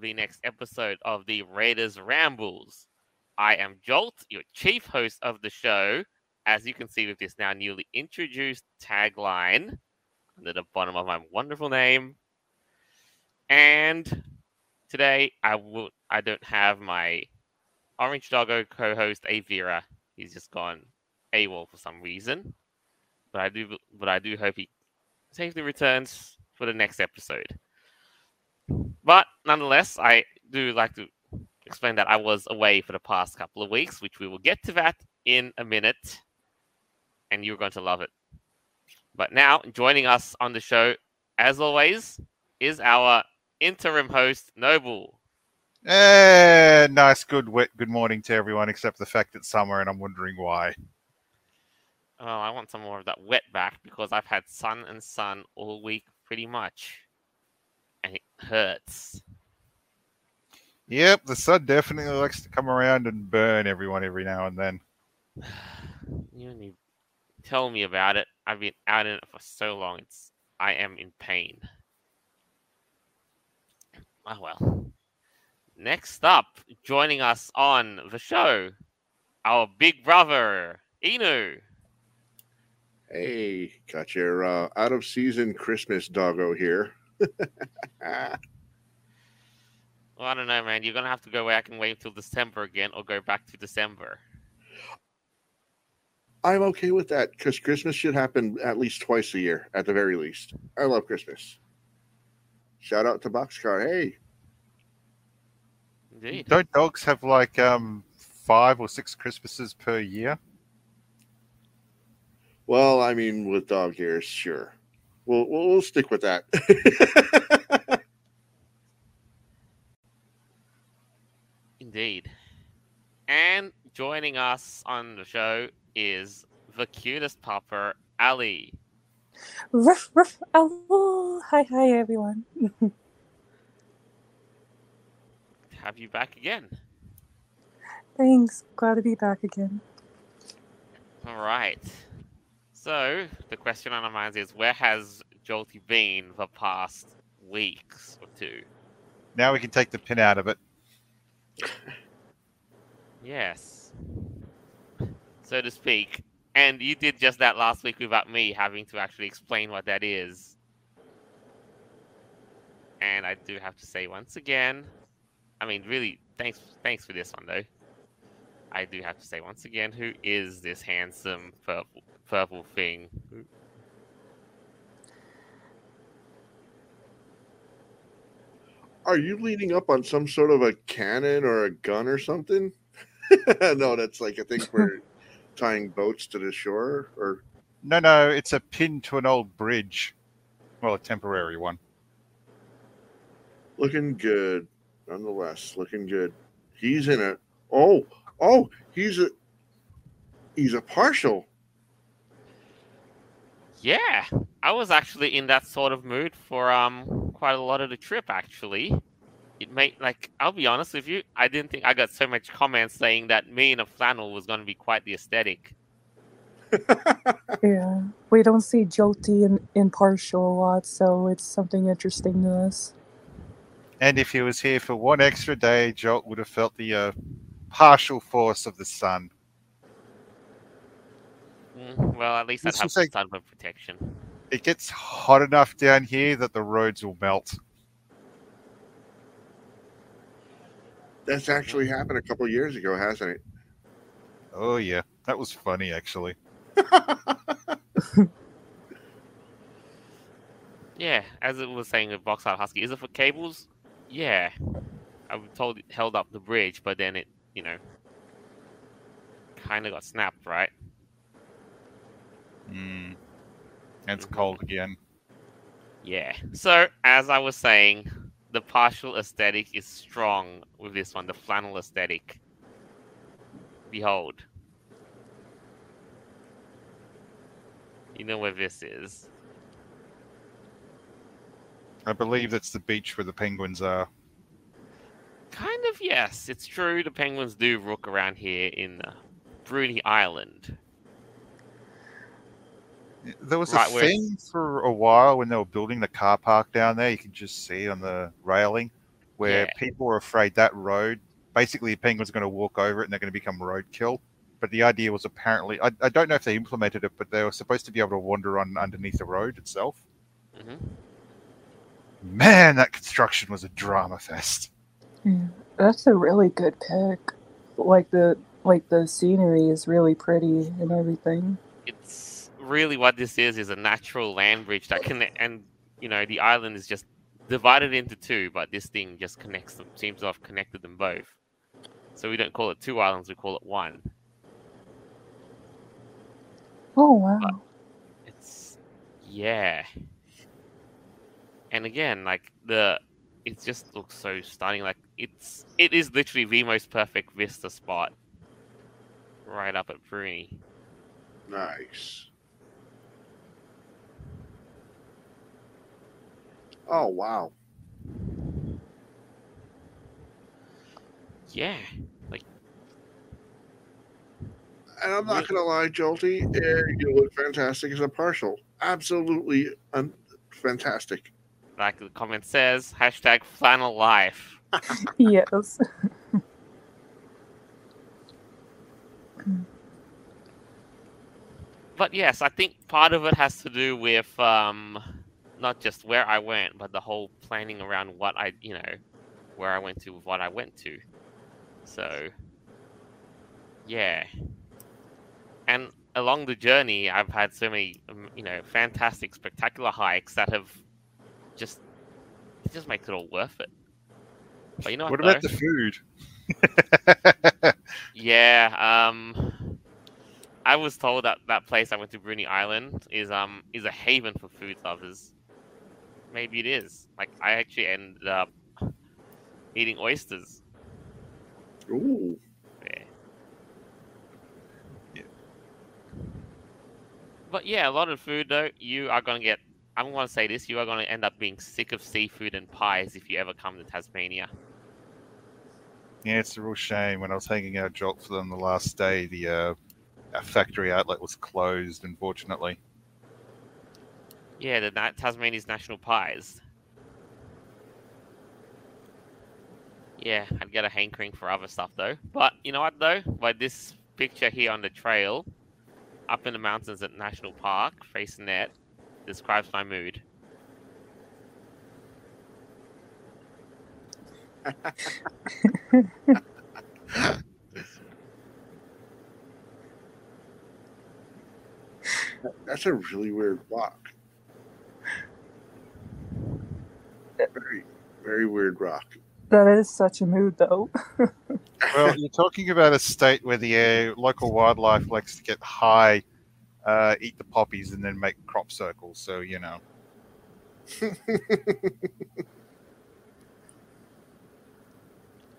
the next episode of the Raiders Rambles. I am Jolt, your chief host of the show. As you can see with this now newly introduced tagline under the bottom of my wonderful name. And today I will I don't have my Orange Doggo co-host Avira. He's just gone AWOL for some reason. But I do but I do hope he safely returns for the next episode. But nonetheless, I do like to explain that I was away for the past couple of weeks, which we will get to that in a minute. And you're going to love it. But now, joining us on the show, as always, is our interim host, Noble. Eh, nice, good, wet, good morning to everyone, except the fact it's summer and I'm wondering why. Oh, I want some more of that wet back because I've had sun and sun all week pretty much. And it hurts. Yep, the sun definitely likes to come around and burn everyone every now and then. you need tell me about it. I've been out in it for so long. It's I am in pain. Oh well. Next up, joining us on the show, our big brother, Inu. Hey, got your uh, out of season Christmas doggo here. Well, I don't know, man. You're gonna have to go back and wait until December again, or go back to December. I'm okay with that because Christmas should happen at least twice a year, at the very least. I love Christmas. Shout out to Boxcar. Hey, Indeed. Don't dogs have like um five or six Christmases per year? well, I mean, with dog ears, sure. We'll we'll, we'll stick with that. Indeed. And joining us on the show is the cutest pupper, Ally. Ruff, ruff, ow. Hi, hi, everyone. Have you back again? Thanks. Glad to be back again. All right. So the question on our minds is, where has Jolty been the past weeks or two? Now we can take the pin out of it. Yes. So to speak. And you did just that last week without me having to actually explain what that is. And I do have to say once again, I mean, really, thanks, thanks for this one though. I do have to say once again, who is this handsome purple, purple thing? Are you leaning up on some sort of a cannon or a gun or something? no, that's like I think we're tying boats to the shore or No, no, it's a pin to an old bridge. Well, a temporary one. looking good nonetheless looking good he's in a oh oh he's a he's a partial Yeah, I was actually in that sort of mood for um quite a lot of the trip. Actually, it made like I'll be honest with you, I didn't think I got so much comments saying that me in a flannel was going to be quite the aesthetic. Yeah. We don't see Jolty in, in partial a lot, so it's something interesting to us. And if he was here for one extra day, Jolt would have felt the uh, partial force of the sun. Mm, well, at least I'd This have was like- sunburn protection. It gets hot enough down here that the roads will melt. that's actually happened a couple years ago hasn't it Oh yeah, that was funny actually. Yeah, as it was saying with Boxer Husky, is it for cables? Yeah, I was told it held up the bridge, but then it, you know, kind of got snapped, right? Mm. It's cold again. Yeah. So, as I was saying, the partial aesthetic is strong with this one, the flannel aesthetic. Behold. You know where this is. I believe that's the beach where the penguins are. Kind of, yes. It's true, the penguins do rook around here in uh, Bruny Island. There was Right a where thing for a while when they were building the car park down there. You can just see on the railing where Yeah. people were afraid that road, basically, penguins are going to walk over it and they're going to become roadkill. But the idea was apparently, I, I don't know if they implemented it, but they were supposed to be able to wander on underneath the road itself. hmm Man, that construction was a drama fest. Yeah, that's a really good pick. Like the like the scenery is really pretty and everything. It's really what this is is a natural land bridge that can and you know the island is just divided into two, but this thing just connects them. Seems to have connected them both. So we don't call it two islands; we call it one. Oh wow. It's yeah. And again, like the it just looks so stunning. Like it's it is literally the most perfect vista spot. Right up at Bruny. Nice. Oh wow. Yeah. Like And I'm not gonna lie, Jolty, eh, you look fantastic as a partial. Absolutely un- fantastic. Like the comment says, hashtag flannel life. yes. But yes, I think part of it has to do with um not just where I went, but the whole planning around what I you know, where I went to with what I went to. So yeah. And along the journey I've had so many um, you know, fantastic spectacular hikes that have just it just makes it all worth it. But you know what, What about the food? Yeah, um, I was told that that place I went to, Bruny Island, is um is a haven for food lovers. Maybe it is. Like I actually ended up eating oysters Ooh. there. Yeah. But yeah, a lot of food though. You are gonna get. I'm gonna say this: you are gonna end up being sick of seafood and pies if you ever come to Tasmania. Yeah, it's a real shame. When I was hanging out Jolt for them the last day, the uh, factory outlet was closed, unfortunately. Yeah, the Na- Tasmania's national pies. Yeah, I'd get a hankering for other stuff though. But you know what though? By this picture here on the trail, up in the mountains at National Park, facing that, describes my mood. That's a really weird rock. Very, very weird rock. That is such a mood though. Well, you're talking about a state where the uh, local wildlife likes to get high, uh, eat the poppies, and then make crop circles. So you know,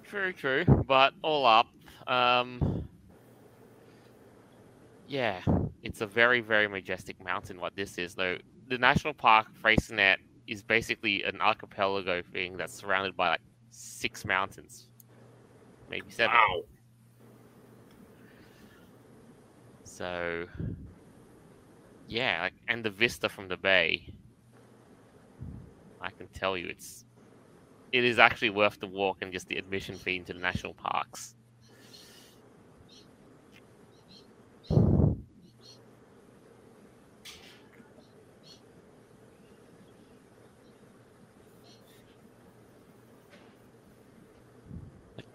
Very true, but all up, um, yeah, it's a very, very majestic mountain. What this is, though, the national park Freycinet is basically an archipelago thing that's surrounded by like six mountains, maybe seven. Wow. So, yeah, like, and the vista from the bay, I can tell you, it's it is actually worth the walk and just the admission fee into the national parks.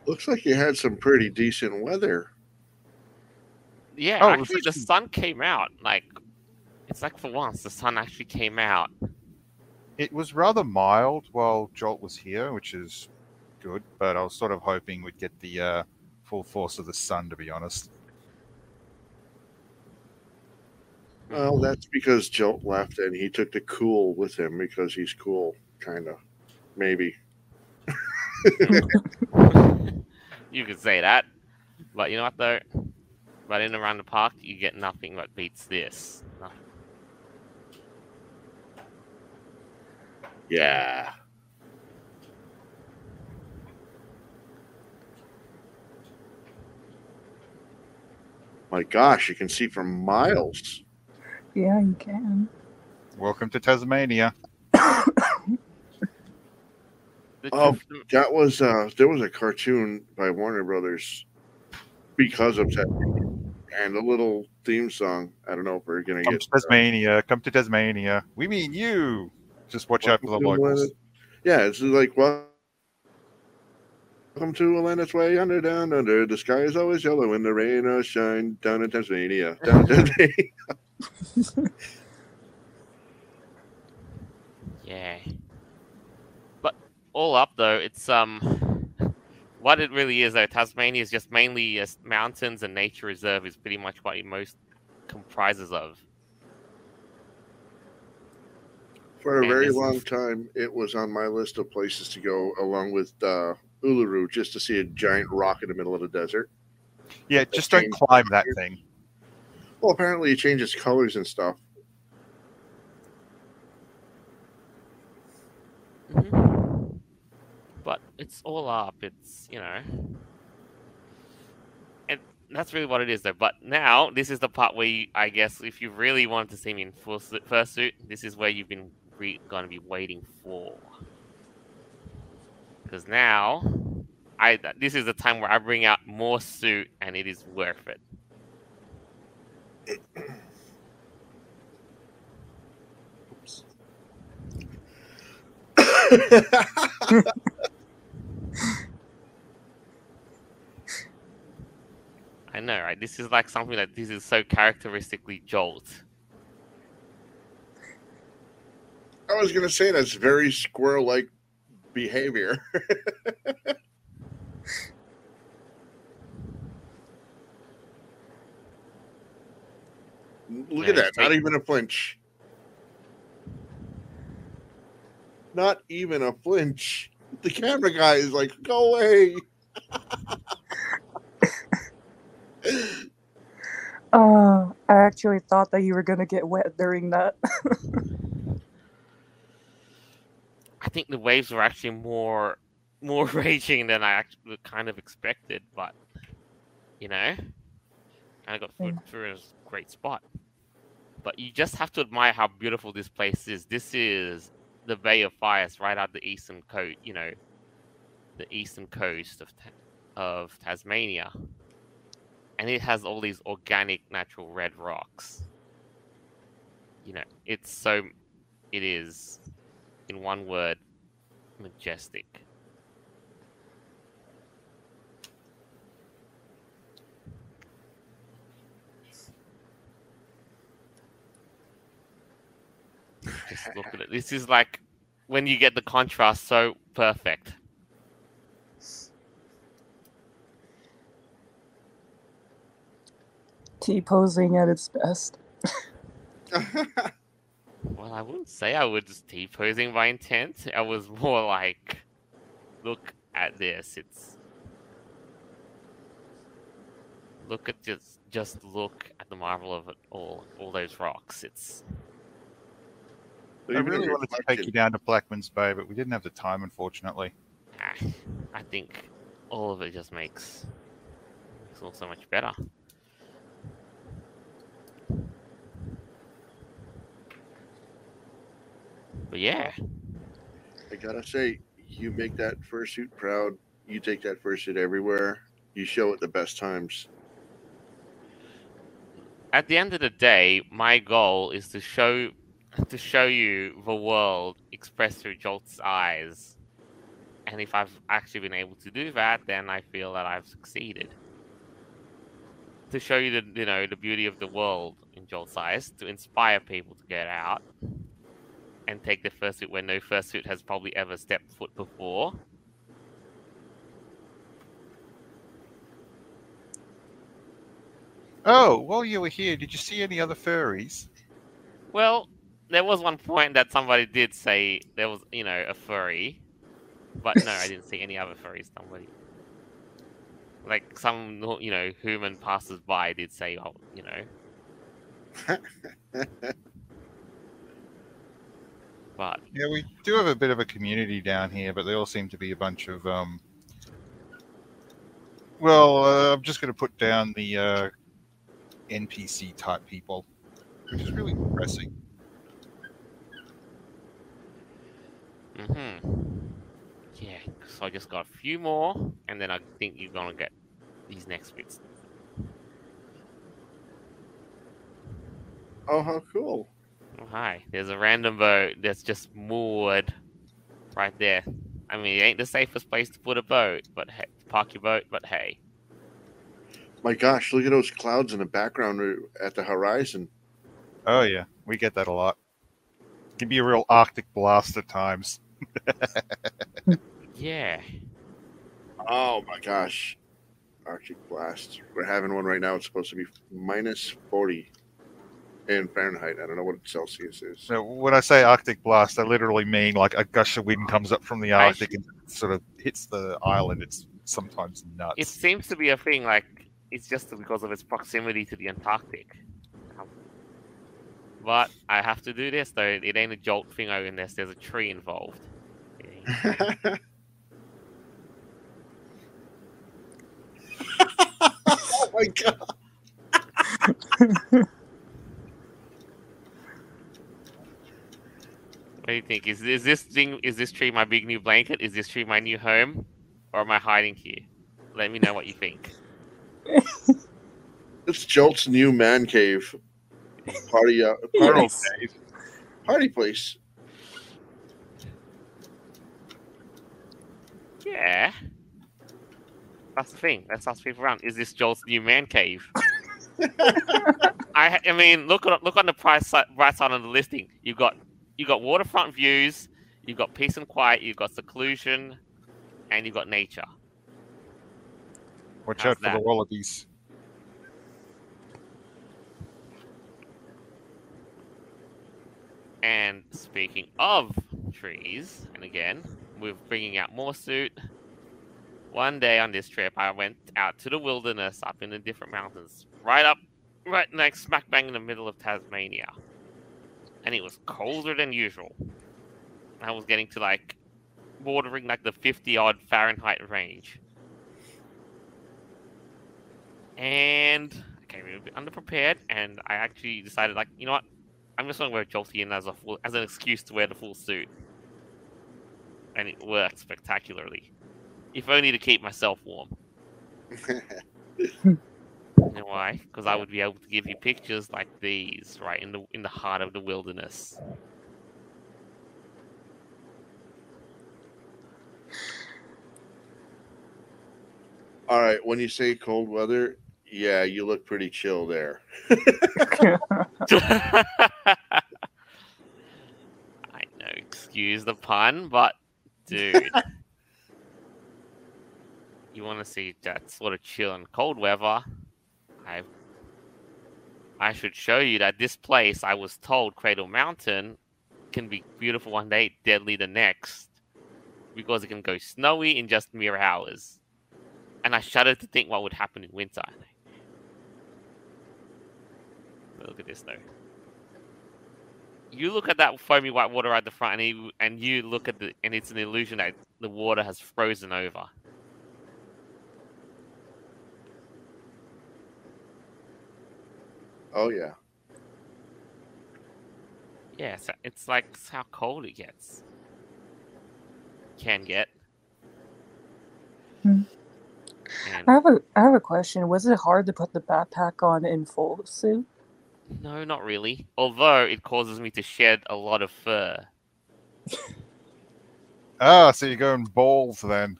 Looks like you had some pretty decent weather. Yeah, Oh, actually, the sun came out. Like, it's like for once, the sun actually came out. it was rather mild while Jolt was here, which is good. But I was sort of hoping we'd get the uh, full force of the sun, to be honest. Well, that's because Jolt left and he took the cool with him because he's cool, kind of. Maybe. you could say that, but you know what though? But in around the park, you get nothing that beats this. Nothing. Yeah. My gosh, you can see for miles. Yeah, you can. Welcome to Tasmania. The Oh. That was uh there was a cartoon by Warner Brothers because of that and a little theme song. I don't know if we're gonna Come get to Tasmania. Come to Tasmania. We mean you. Just watch out for the locals. Yeah, it's like well Welcome to a land that's way under, down under. The sky is always yellow and the rain will shine down in Tasmania. Down in Tasmania. Yeah. But all up though, it's um what it really is though, Tasmania is just mainly as mountains and nature reserve is pretty much what it most comprises of. For a And very this is- long time, it was on my list of places to go, along with uh, Uluru, just to see a giant rock in the middle of the desert. Yeah, just don't climb that thing. Well, apparently it changes colors and stuff. But it's all up. It's you know, and that's really what it is, though. But now this is the part where you, I guess if you really wanted to see me in full su- fursuit, this is where you've been re- going to be waiting for. Because now, I this is the time where I bring out more suit, and it is worth it. I know, right? This is like something that this is so characteristically Jolt. I was going to say that's very squirrel like behavior. Look Yeah, at that. Not even a flinch. Not even a flinch. The camera guy is like, go away. Uh, I actually thought that you were gonna get wet during that. I think the waves were actually more more raging than I actually kind of expected, but you know, I got through, Yeah. through a great spot. But you just have to admire how beautiful this place is. This is the Bay of Fires, right out the eastern coast. You know, the eastern coast of of Tasmania, and it has all these organic, natural red rocks. You know, it's so. It is in one word, majestic. Just look at it. This is like when you get the contrast so perfect. T posing at its best. Well, I wouldn't say I was T posing by intent. I was more like, look at this. It's look at just just look at the marvel of it all. All those rocks. It's I really wanted to take you down to Blackman's Bay, but we didn't have the time, unfortunately. ah, I think all of it just makes makes all so much better. But yeah, I gotta say, you make that fursuit proud. You take that fursuit everywhere. You show it the best times. at the end of the day, my goal is to show to show you the world expressed through Jolt's eyes. And if I've actually been able to do that, then I feel that I've succeeded. To show you the you know the beauty of the world in Jolt's eyes, to inspire people to get out and take the fursuit where no fursuit has probably ever stepped foot before. Oh, while you were here, did you see any other furries? Well, there was one point that somebody did say there was, you know, a furry, but no, I didn't see any other furries. Somebody, like some, you know, human passers by did say, oh, you know, but Yeah, we do have a bit of a community down here, but they all seem to be a bunch of um. Well, uh, I'm just going to put down the uh, NPC type people. which is really depressing. Mm-hmm. Yeah, so I just got a few more, and then I think you're gonna get these next bits. Oh, how cool! Oh, hi. There's a random boat that's just moored right there. I mean, it ain't the safest place to put a boat, but hey, park your boat. But hey, My gosh, look at those clouds in the background at the horizon. Oh yeah, we get that a lot. Can be a real Arctic blast at times. yeah. Oh my gosh, Arctic blast! We're having one right now. It's supposed to be minus forty in Fahrenheit. I don't know what Celsius is. So when I say Arctic blast, I literally mean like a gush of wind comes up from the Arctic and sort of hits the island. It's sometimes nuts. It seems to be a thing. Like it's just because of its proximity to the Antarctic. But I have to do this though. It ain't a jolt thing unless there's a tree involved. oh my god! What do you think? Is is this thing? Is this tree my big new blanket? Is this tree my new home, or am I hiding here? Let me know what you think. It's Jolt's new man cave. Party, uh, party, Yes. party place. Yeah, that's the thing. Let's ask people around. Is this Joel's new man cave? I I mean, look on look on the price right side on the listing. You got you got waterfront views. you've got peace and quiet. you've got seclusion, and you've got nature. Watch how's out for that? the wallabies. And speaking of trees, and again, we're bringing out more suit. One day on this trip, I went out to the wilderness up in the different mountains, right up, right next, smack bang in the middle of Tasmania. And it was colder than usual. I was getting to like, bordering like the 50 odd Fahrenheit range. And I came in a bit underprepared, and I actually decided, like, you know what? I'm just gonna wear Jolteon as a full, as an excuse to wear the full suit, and it worked spectacularly. If only to keep myself warm. You know why? Because I would be able to give you pictures like these, right in the in the heart of the wilderness. All right, when you say cold weather, yeah, you look pretty chill there. I know, excuse the pun, but dude, you want to see that sort of chill and cold weather? I I should show you that this place I was told Cradle Mountain can be beautiful one day, deadly the next, because it can go snowy in just mere hours. And I shudder to think what would happen in winter. Look at this though you look at that foamy white water at the front, and you, and you look at the, and it's an illusion that the water has frozen over. Oh yeah. Yeah, so it's like it's how cold it gets. Can get. Hmm. And I have a I have a question. Was it hard to put the backpack on in full suit? no, not really. Although it causes me to shed a lot of fur. Ah, so you're going balls then.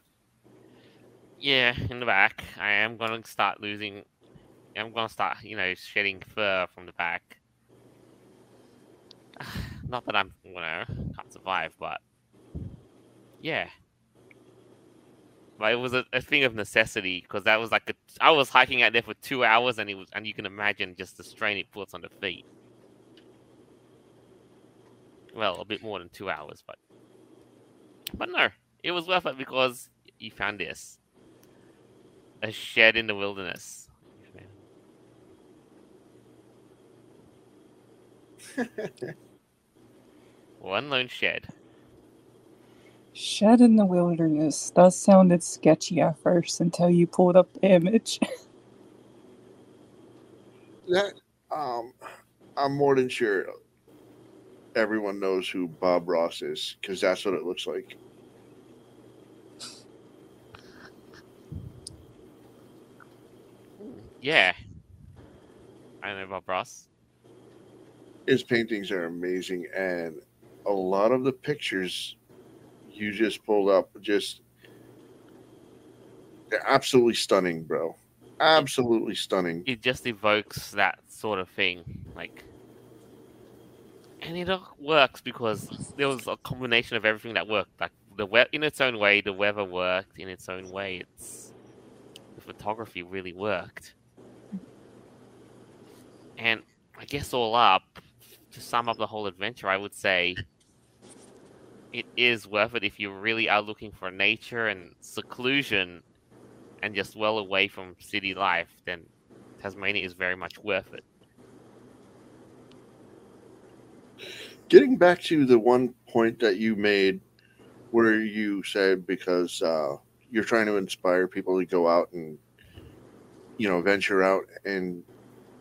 Yeah, in the back, I am gonna start losing. I'm gonna start, you know, shedding fur from the back. Not that I'm, you know, can't survive, but yeah. But it was a, a thing of necessity because that was like a, I was hiking out there for two hours, and it was, and you can imagine just the strain it puts on the feet. Well, a bit more than two hours, but but no, it was worth it because you found this a shed in the wilderness. One lone shed. Shed in the wilderness. That sounded sketchy at first until you pulled up the image. That um I'm more than sure everyone knows who Bob Ross is because that's what it looks like. Yeah. I know Bob Ross. His paintings are amazing, and a lot of the pictures you just pulled up just absolutely stunning, bro. Absolutely stunning. It just evokes that sort of thing. Like and it all works because there was a combination of everything that worked. Like the we- in its own way, the weather worked in its own way. It's the photography really worked, and I guess all up to sum up the whole adventure, I would say it is worth it if you really are looking for nature and seclusion and just well away from city life. Then Tasmania is very much worth it. Getting back to the one point that you made where you said because uh, you're trying to inspire people to go out and you know venture out and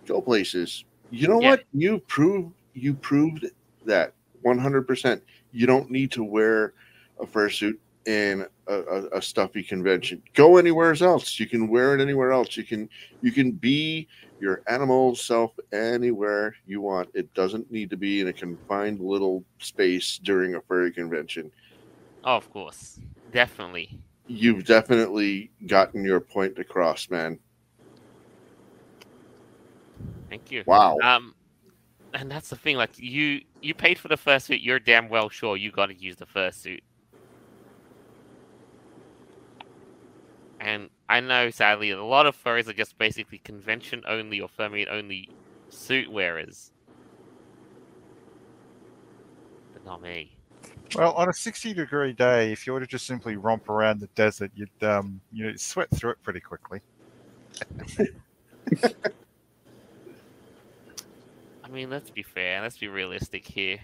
go places. You know Yeah. what? You proved you proved that 100%. You don't need to wear a fursuit in a, a, a stuffy convention. Go anywhere else. You can wear it anywhere else. You can you can be your animal self anywhere you want. It doesn't need to be in a confined little space during a furry convention. Oh, of course, definitely. You've definitely gotten your point across, man. Thank you. Wow. Um, and that's the thing. Like you, you paid for the fursuit. You're damn well sure you got to use the fursuit. And I know, sadly, a lot of furries are just basically convention only or furry only suit wearers. But not me. Well, on a 60 degree day, if you were to just simply romp around the desert, you'd um, you know, sweat through it pretty quickly. I mean, let's be fair. Let's be realistic here.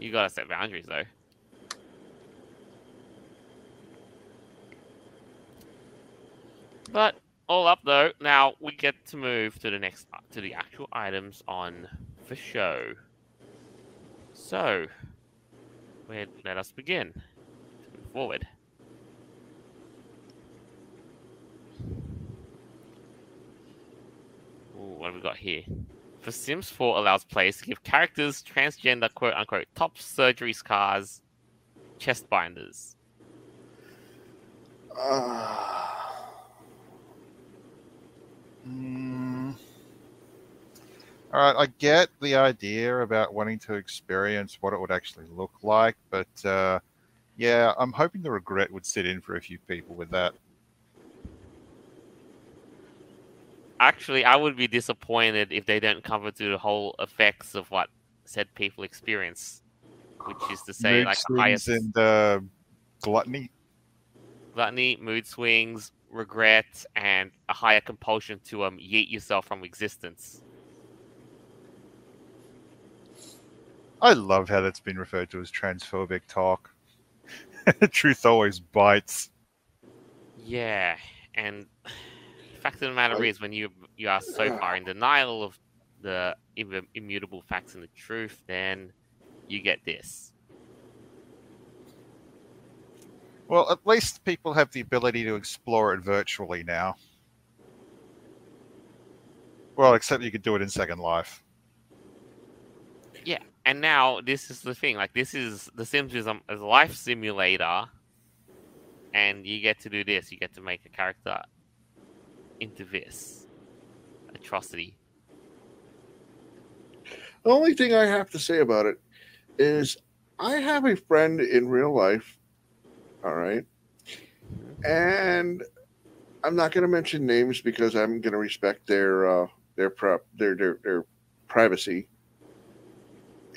You gotta set boundaries, though. But all up though, now we get to move to the next to the actual items on the show. So, where let us begin. Forward. Ooh, what have we got here? For Sims 4 allows players to give characters transgender quote unquote top surgery scars, chest binders. Ah. Mm. All right, I get the idea about wanting to experience what it would actually look like, but uh, yeah, I'm hoping the regret would sit in for a few people with that. Actually, I would be disappointed if they don't cover to the whole effects of what said people experience, which is to say, Mood like swings highest and uh, gluttony. gluttony, mood swings, regret, and a higher compulsion to um yeet yourself from existence. I love how that's been referred to as transphobic talk. Truth always bites. Yeah, and the fact of the matter I- is, when you you are so far in denial of the im- immutable facts and the truth, then you get this. Well, at least people have the ability to explore it virtually now. Well, except you could do it in Second Life. Yeah, and now this is the thing, like this is the Sims is a life simulator, and you get to do this. You get to make a character into this atrocity. The only thing I have to say about it is I have a friend in real life. All right. And I'm not going to mention names because I'm going to respect their uh, their prep their, their their privacy.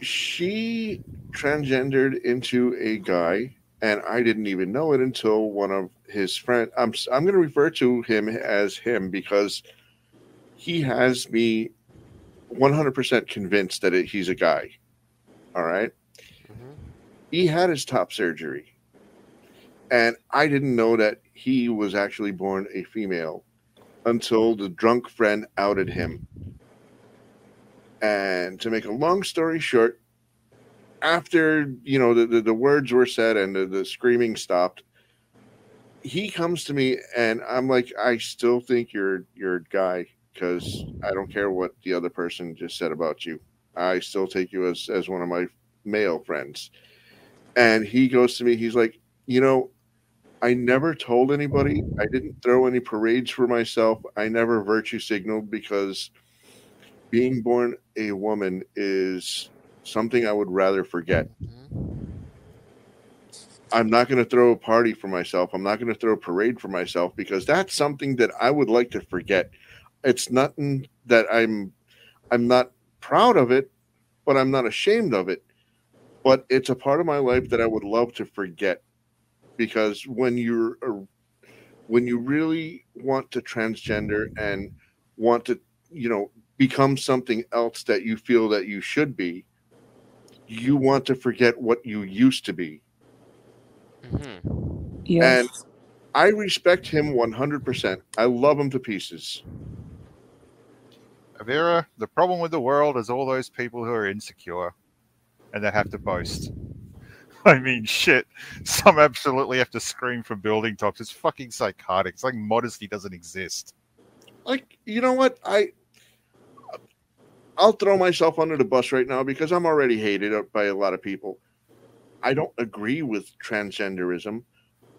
She transgendered into a guy, and I didn't even know it until one of his friend. I'm I'm going to refer to him as him because he has me 100% convinced that it, he's a guy. All right. Mm-hmm. He had his top surgery. And I didn't know that he was actually born a female. until the drunk friend outed him. And to make a long story short, after you know the, the, the words were said and the, the screaming stopped, he comes to me and I'm like, I still think you're you're guy because I don't care what the other person just said about you. I still take you as as one of my male friends. And he goes to me, he's like, you know, I never told anybody. I didn't throw any parades for myself. I never virtue signaled because being born a woman is something I would rather forget. Mm-hmm. I'm not going to throw a party for myself. I'm not going to throw a parade for myself because that's something that I would like to forget. It's nothing that I'm I'm not proud of it, but I'm not ashamed of it. But it's a part of my life that I would love to forget because when you're a, when you really want to transgender and want to, you know, become something else that you feel that you should be, you want to forget what you used to be. Mhm. Yes. And I respect him 100%. I love him to pieces. Avera, the problem with the world is all those people who are insecure and they have to boast. I mean, shit. Some absolutely have to scream from building tops. It's fucking psychotic. It's like modesty doesn't exist. Like, you know what? I I'll throw myself under the bus right now because I'm already hated by a lot of people. I don't agree with transgenderism,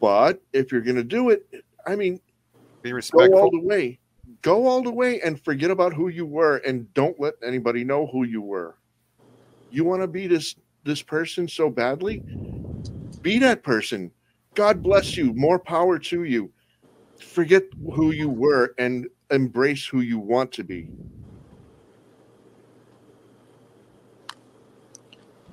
but if you're going to do it, I mean, Be respectful. go respectful. all the way. Go all the way and forget about who you were and don't let anybody know who you were. You want to be this this person so badly? Be that person. God bless you. More power to you. Forget who you were and embrace who you want to be.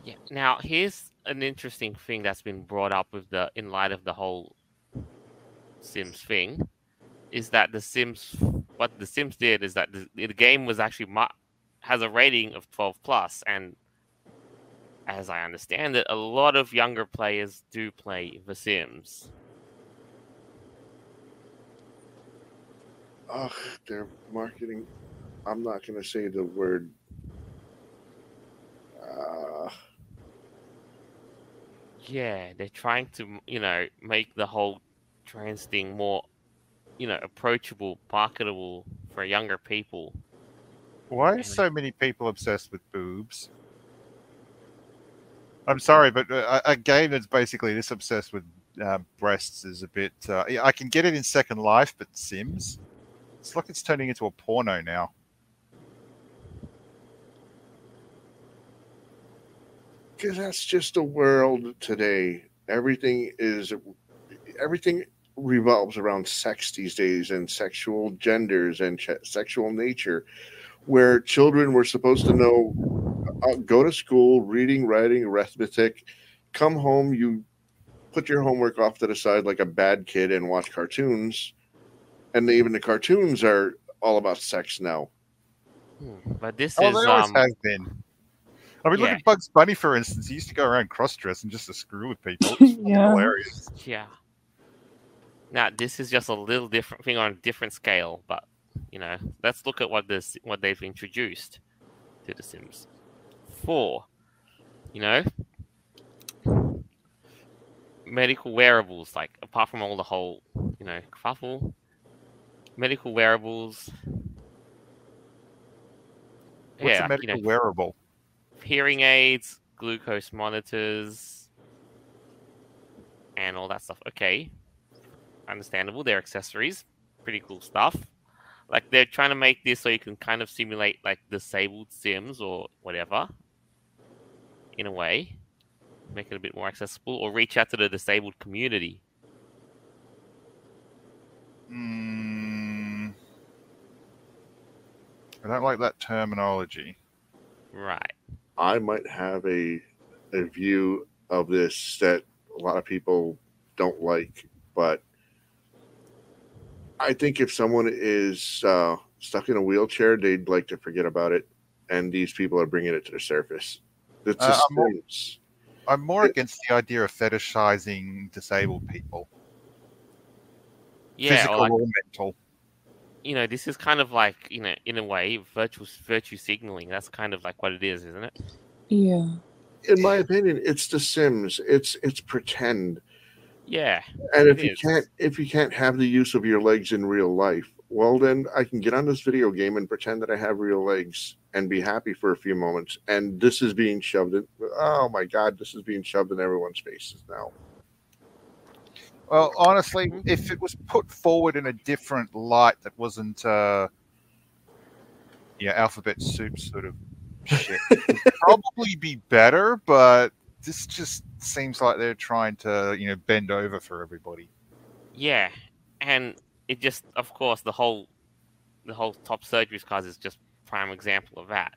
Yeah. Now here's an interesting thing that's been brought up with the in light of the whole Sims thing, is that the Sims what the Sims did is that the, the game was actually ma- has a rating of 12 plus, and as I understand it, a lot of younger players do play The Sims. Ugh, their marketing. I'm not going to say the word. Uh, Yeah, they're trying to, you know, make the whole trans thing more, you know, approachable, marketable for younger people. Why are so many people obsessed with boobs? I'm sorry, but uh, a a game that's basically this obsessed with uh, breasts is a bit. Uh, I can get it in Second Life, but Sims, it's like it's turning into a porno now. Because that's just the world today. Everything is everything revolves around sex these days and sexual genders and ch- sexual nature, where children were supposed to know, uh, go to school, reading, writing, arithmetic, come home, you put your homework off to the side like a bad kid and watch cartoons, and even the cartoons are all about sex now. But this Oh, is they always um, have been. I mean, look at Bugs Bunny, for instance. He used to go around cross-dressing just to screw with people. Yeah. hilarious. Yeah. Now this is just a little different thing on a different scale, but you know, let's look at what this what they've introduced to The Sims. Four. You know? Medical wearables, like apart from all the whole, you know, kerfuffle. Medical wearables. What's yeah, a medical you know, wearable? Hearing aids, glucose monitors, and all that stuff. Okay, understandable. They're accessories, pretty cool stuff. Like they're trying to make this so you can kind of simulate like disabled Sims or whatever, in a way, make it a bit more accessible, or reach out to the disabled community. Mm, I don't like that terminology. Right. I might have a a view of this that a lot of people don't like, but I think if someone is uh, stuck in a wheelchair, they'd like to forget about it, and these people are bringing it to the surface. It's Uh, just I'm more- I'm more Yeah. against the idea of fetishizing disabled people, Yeah. physical like, or mental. You know, this is kind of like you know, in a way, virtual virtue signaling. That's kind of like what it is, isn't it? Yeah. In my opinion, it's The Sims. It's it's pretend. Yeah. And if It you can't if you can't have the use of your legs in real life, well then I can get on this video game and pretend that I have real legs and be happy for a few moments. And this is being shoved in oh my god, this is being shoved in everyone's faces now. Well, honestly, if it was put forward in a different light that wasn't, uh, yeah, alphabet soup sort of shit, it'd probably be better. But this just seems like they're trying to, you know, bend over for everybody. Yeah, and it just, of course, the whole, the whole top surgeries cause is just prime example of that.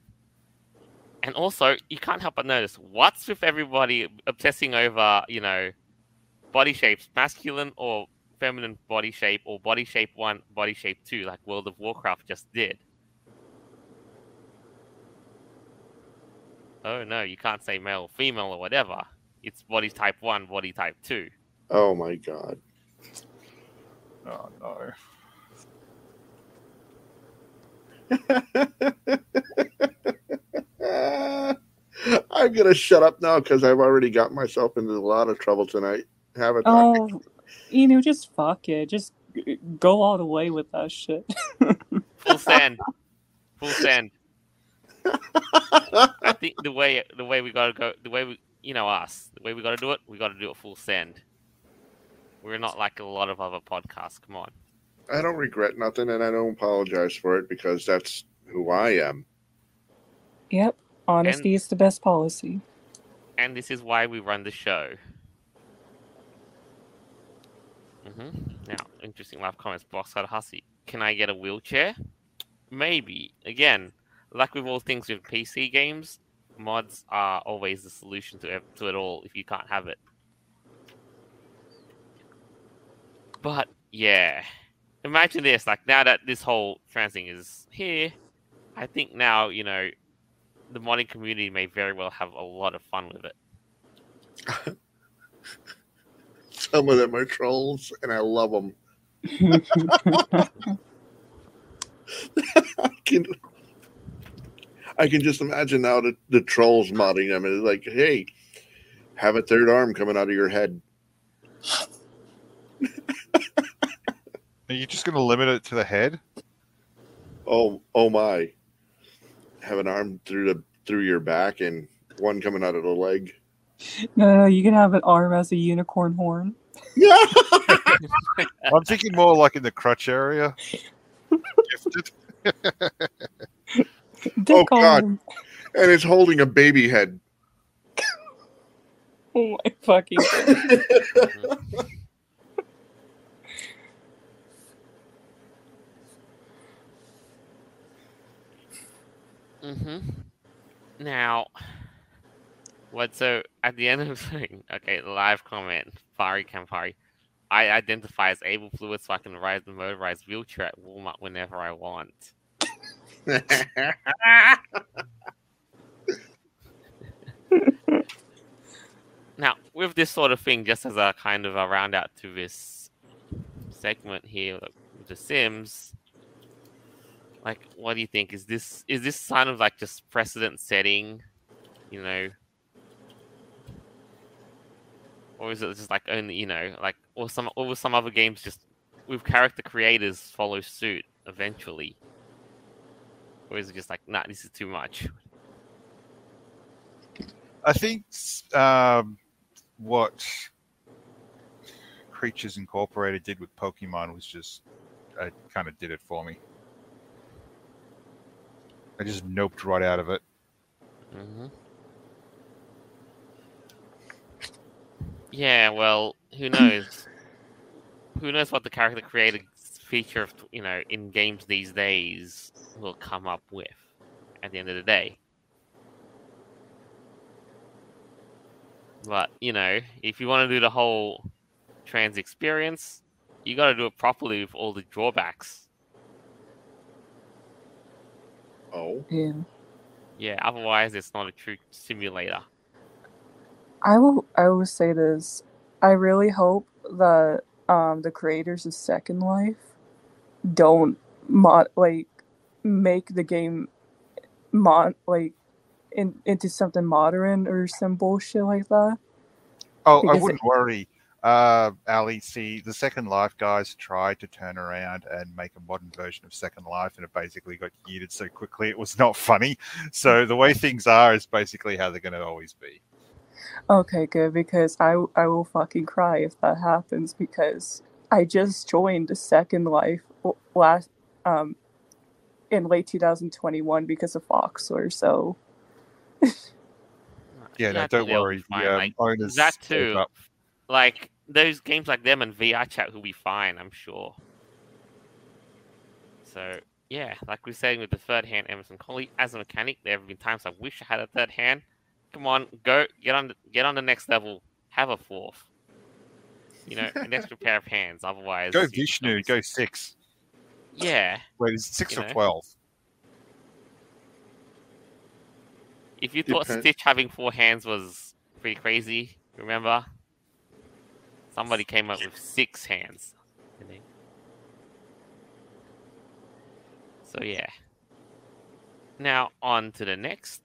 And also, you can't help but notice what's with everybody obsessing over, you know, body shapes, masculine or feminine body shape, or body shape one, body shape two, like World of Warcraft just did. Oh no, you can't say male or female or whatever. It's body type one, body type two. Oh my god. Oh no. I'm gonna shut up now because I've already got myself into a lot of trouble tonight. Have a. Oh, you know, just fuck it. Just go all the way with that shit. Full send. Full send. I think the way the way we gotta go, the way we, you know us, the way we gotta do it, we gotta do it full send. We're not like a lot of other podcasts. Come on. I don't regret nothing and I don't apologize for it because that's who I am. yep. Honesty is the best policy. And this is why we run the show. Hmm Now, interesting live comments. Boxcar Hussy. Can I get a wheelchair? Maybe. Again, like with all things with PC games, mods are always the solution to, to it all if you can't have it. But, yeah. Imagine this, like, now that this whole trans thing is here, I think now, you know, the modding community may very well have a lot of fun with it. Some of them are trolls and I love them. I can, I can just imagine now the, the trolls modding them. It's like, hey, have a third arm coming out of your head. Are you just going to limit it to the head? Oh, oh my! Have an arm through the through your back and one coming out of the leg. No, no, you can have an arm as a unicorn horn. Yeah. I'm thinking more like in the crutch area. Gifted. Dick God. arm. and it's holding a baby head. Oh my fucking god. Mm-hmm. Now, what? So at the end of okay, live comment, Fari Campari. I identify as able fluid, so I can ride the motorized wheelchair at Walmart whenever I want. Now, with this sort of thing, just as a kind of a round out to this segment here with The Sims, like, what do you think? Is this is this kind of like just precedent setting, you know, or is it just like only you know, like, or some or will some other games just with character creators follow suit eventually, or is it just like, nah, this is too much? I think um, what Creatures Incorporated did with Pokemon was just, I kind of did it for me. I just noped right out of it. hmm Yeah, well, who knows? who knows what the character creator feature of you know in games these days will come up with at the end of the day. But you know, if you want to do the whole trans experience, you got to do it properly with all the drawbacks. Oh, Yeah. Yeah, otherwise it's not a true simulator. I will I will say this. I really hope that um the creators of Second Life don't mod like make the game mod like in, into something modern or some bullshit like that. Oh, I wouldn't worry. Uh, Ally, see, the Second Life guys tried to turn around and make a modern version of Second Life, and it basically got yeeted so quickly it was not funny. So the way things are is basically how they're going to always be. Okay, good because I I will fucking cry if that happens because I just joined Second Life last um in late 2021 because of Foxler. So Yeah, no, don't worry. fine, The um, like, owners that too. like those games like them and VR chat will be fine, I'm sure. So yeah, like we are saying with the third hand Emerson Colley, as a mechanic, there have been times I wish I had a third hand. Come on, go get on get on the next level, have a fourth. You know, an extra pair of hands. Otherwise, Go Vishnu, go six. Yeah, Wait, is it six You or know? 12? if you thought Depend- Stitch having four hands was pretty crazy, remember? Somebody came up with six hands. didn't? So yeah. Now on to the next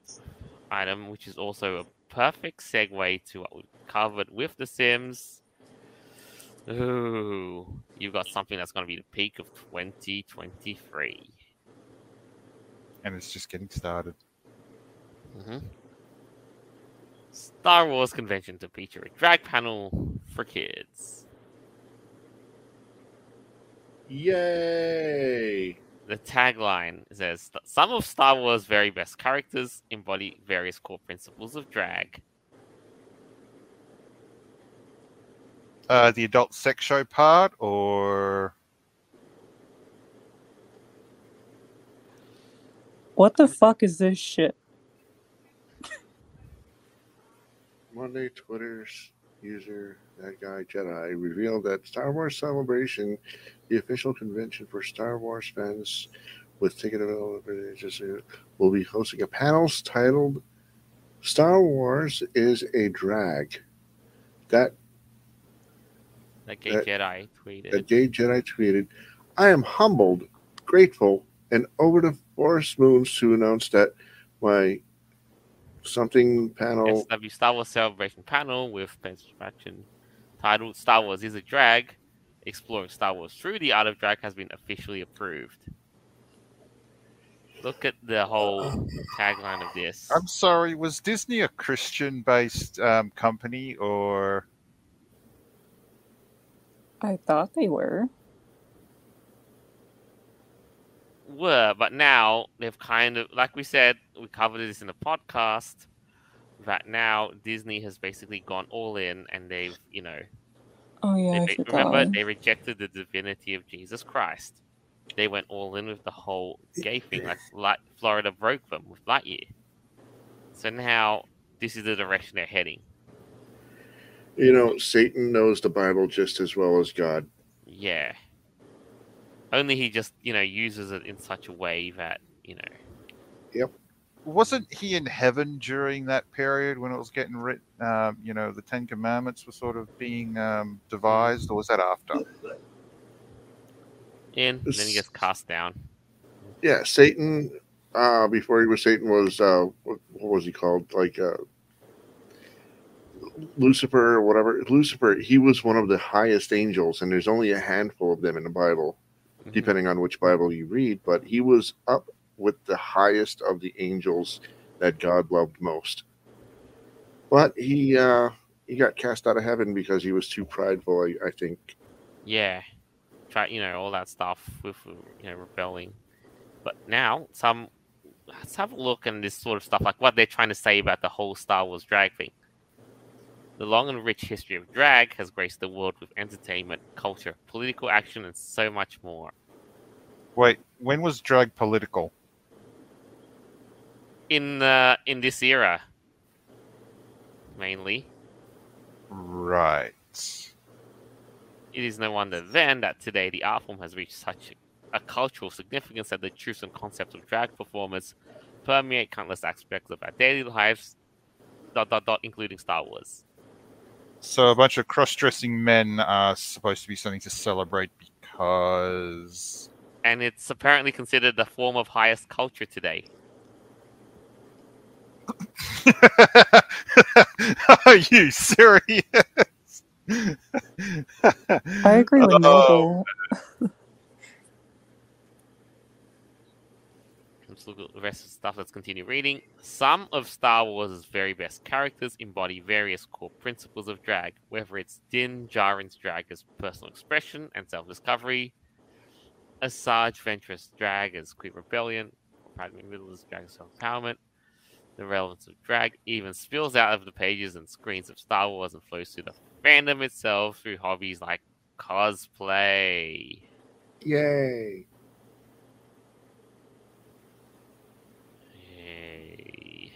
item, which is also a perfect segue to what we covered with The Sims. Ooh, you've got something that's going to be the peak of 2023. And it's just getting started. hmm Star Wars convention to feature a drag panel for kids. Yay! The tagline says some of Star Wars' very best characters embody various core principles of drag. Uh, the adult sex show part, or what the fuck is this shit? Monday, Twitter's user, that guy Jedi, revealed that Star Wars Celebration, the official convention for Star Wars fans with ticket availability, will be hosting a panel titled Star Wars is a Drag. That That gay That- Jedi tweeted. that gay Jedi tweeted, I am humbled, grateful, and over the forest moons to announce that my something panel SW Star Wars Celebration panel with construction titled Star Wars is a Drag, exploring Star Wars through the art of drag has been officially approved. Look at the whole tagline of this. I'm sorry, was Disney a Christian-based um, company, or I thought they were. were, but now they've kind of, like we said, we covered this in the podcast, that now Disney has basically gone all in and they've, you know, Oh yeah, I they, forgot. remember they rejected the divinity of Jesus Christ. They went all in with the whole gay thing, like Light, Florida broke them with Lightyear. So now this is the direction they're heading. You know, Satan knows the Bible just as well as God. Yeah. Only he just, you know, uses it in such a way that, you know, wasn't he in heaven during that period when it was getting written? Um, you know, the Ten Commandments were sort of being um, devised, or was that after? in, and then he gets cast down. Yeah, Satan. Uh, before he was Satan, was uh, what, what was he called? Like uh, Lucifer or whatever. Lucifer. He was one of the highest angels, and there's only a handful of them in the Bible, Mhm. depending on which Bible you read. But he was up with the highest of the angels that God loved most. But he uh, he got cast out of heaven because he was too prideful. I, I think. Yeah, try you know all that stuff with uh, you know rebelling. But now some let's have a look at this sort of stuff, like what they're trying to say about the whole Star Wars drag thing. The long and rich history of drag has graced the world with entertainment, culture, political action, and so much more. Wait, when was drag political? In uh, in this era, mainly, Right. it is no wonder then that today the art form has reached such a cultural significance that the truths and concepts of drag performance permeate countless aspects of our daily lives, dot dot dot, including Star Wars. So a bunch of cross-dressing men are supposed to be something to celebrate because and it's apparently considered the form of highest culture today. Are you serious? I agree with Oh, Noble. Let's look at the rest of the stuff. Let's continue reading. Some of Star Wars' very best characters embody various core principles of drag, whether it's Din Djarin's drag as personal expression and self-discovery, Asajj Ventress drag as queer rebellion, or Padme Amidala's drag as self-empowerment. The relevance of drag even spills out of the pages and screens of Star Wars and flows through the fandom itself through hobbies like cosplay. Yay. Yay.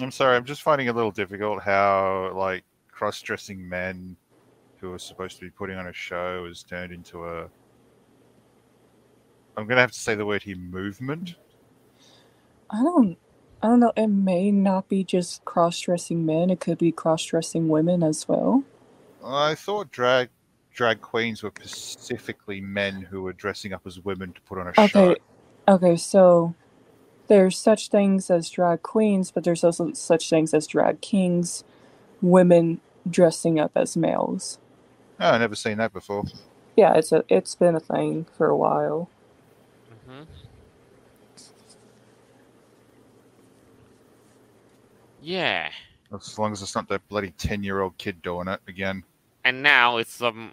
I'm sorry, I'm just finding it a little difficult how like cross-dressing men who are supposed to be putting on a show is turned into a I'm gonna have to say the word here movement. I don't I don't know, it may not be just cross dressing men, it could be cross dressing women as well. I thought drag drag queens were specifically men who were dressing up as women to put on a show. Okay. Okay, so there's such things as drag queens, but there's also such things as drag kings, women dressing up as males. Oh, I've never seen that before. Yeah, it's a it's been a thing for a while. hmm Yeah, As long as it's not that bloody ten year old kid doing it again. and now it's um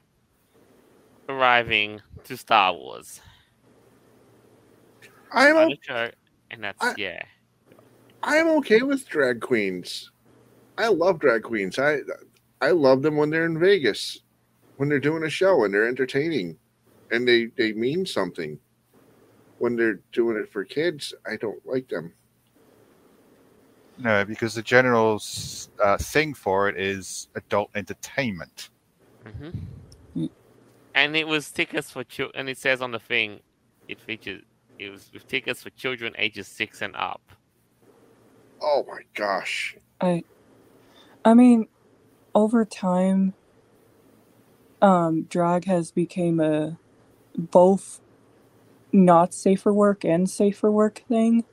arriving to Star Wars I'm on o- the show, and that's I- yeah. I'm okay with drag queens. I love drag queens. I I love them when they're in Vegas, when they're doing a show and they're entertaining, and they they mean something. When they're doing it for kids, I don't like them. No, because the general uh, thing for it is adult entertainment. hmm Mm. And it was tickets for children, and it says on the thing, it features it was with tickets for children ages six and up. Oh my gosh! I I mean, over time um drag has become a both not safe for work and safe for work thing.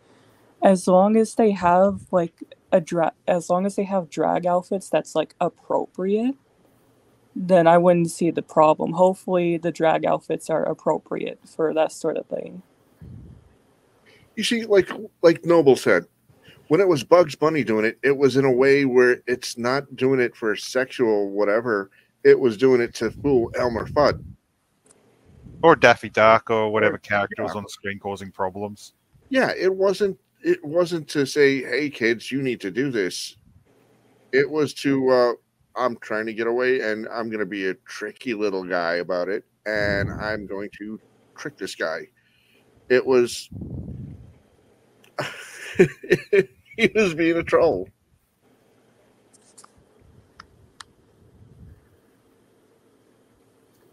As long as they have like a drag as long as they have drag outfits that's like appropriate, then I wouldn't see the problem. Hopefully the drag outfits are appropriate for that sort of thing. You see, like like Noble said, when it was Bugs Bunny doing it, it was in a way where it's not doing it for sexual whatever. It was doing it to fool Elmer Fudd. Or Daffy Duck or whatever Daffy character was Duck. on screen causing problems. Yeah, it wasn't. It wasn't to say, "Hey, kids, you need to do this." It was to, uh, "I'm trying to get away, and I'm going to be a tricky little guy about it, and I'm going to trick this guy." It was. he was being a troll.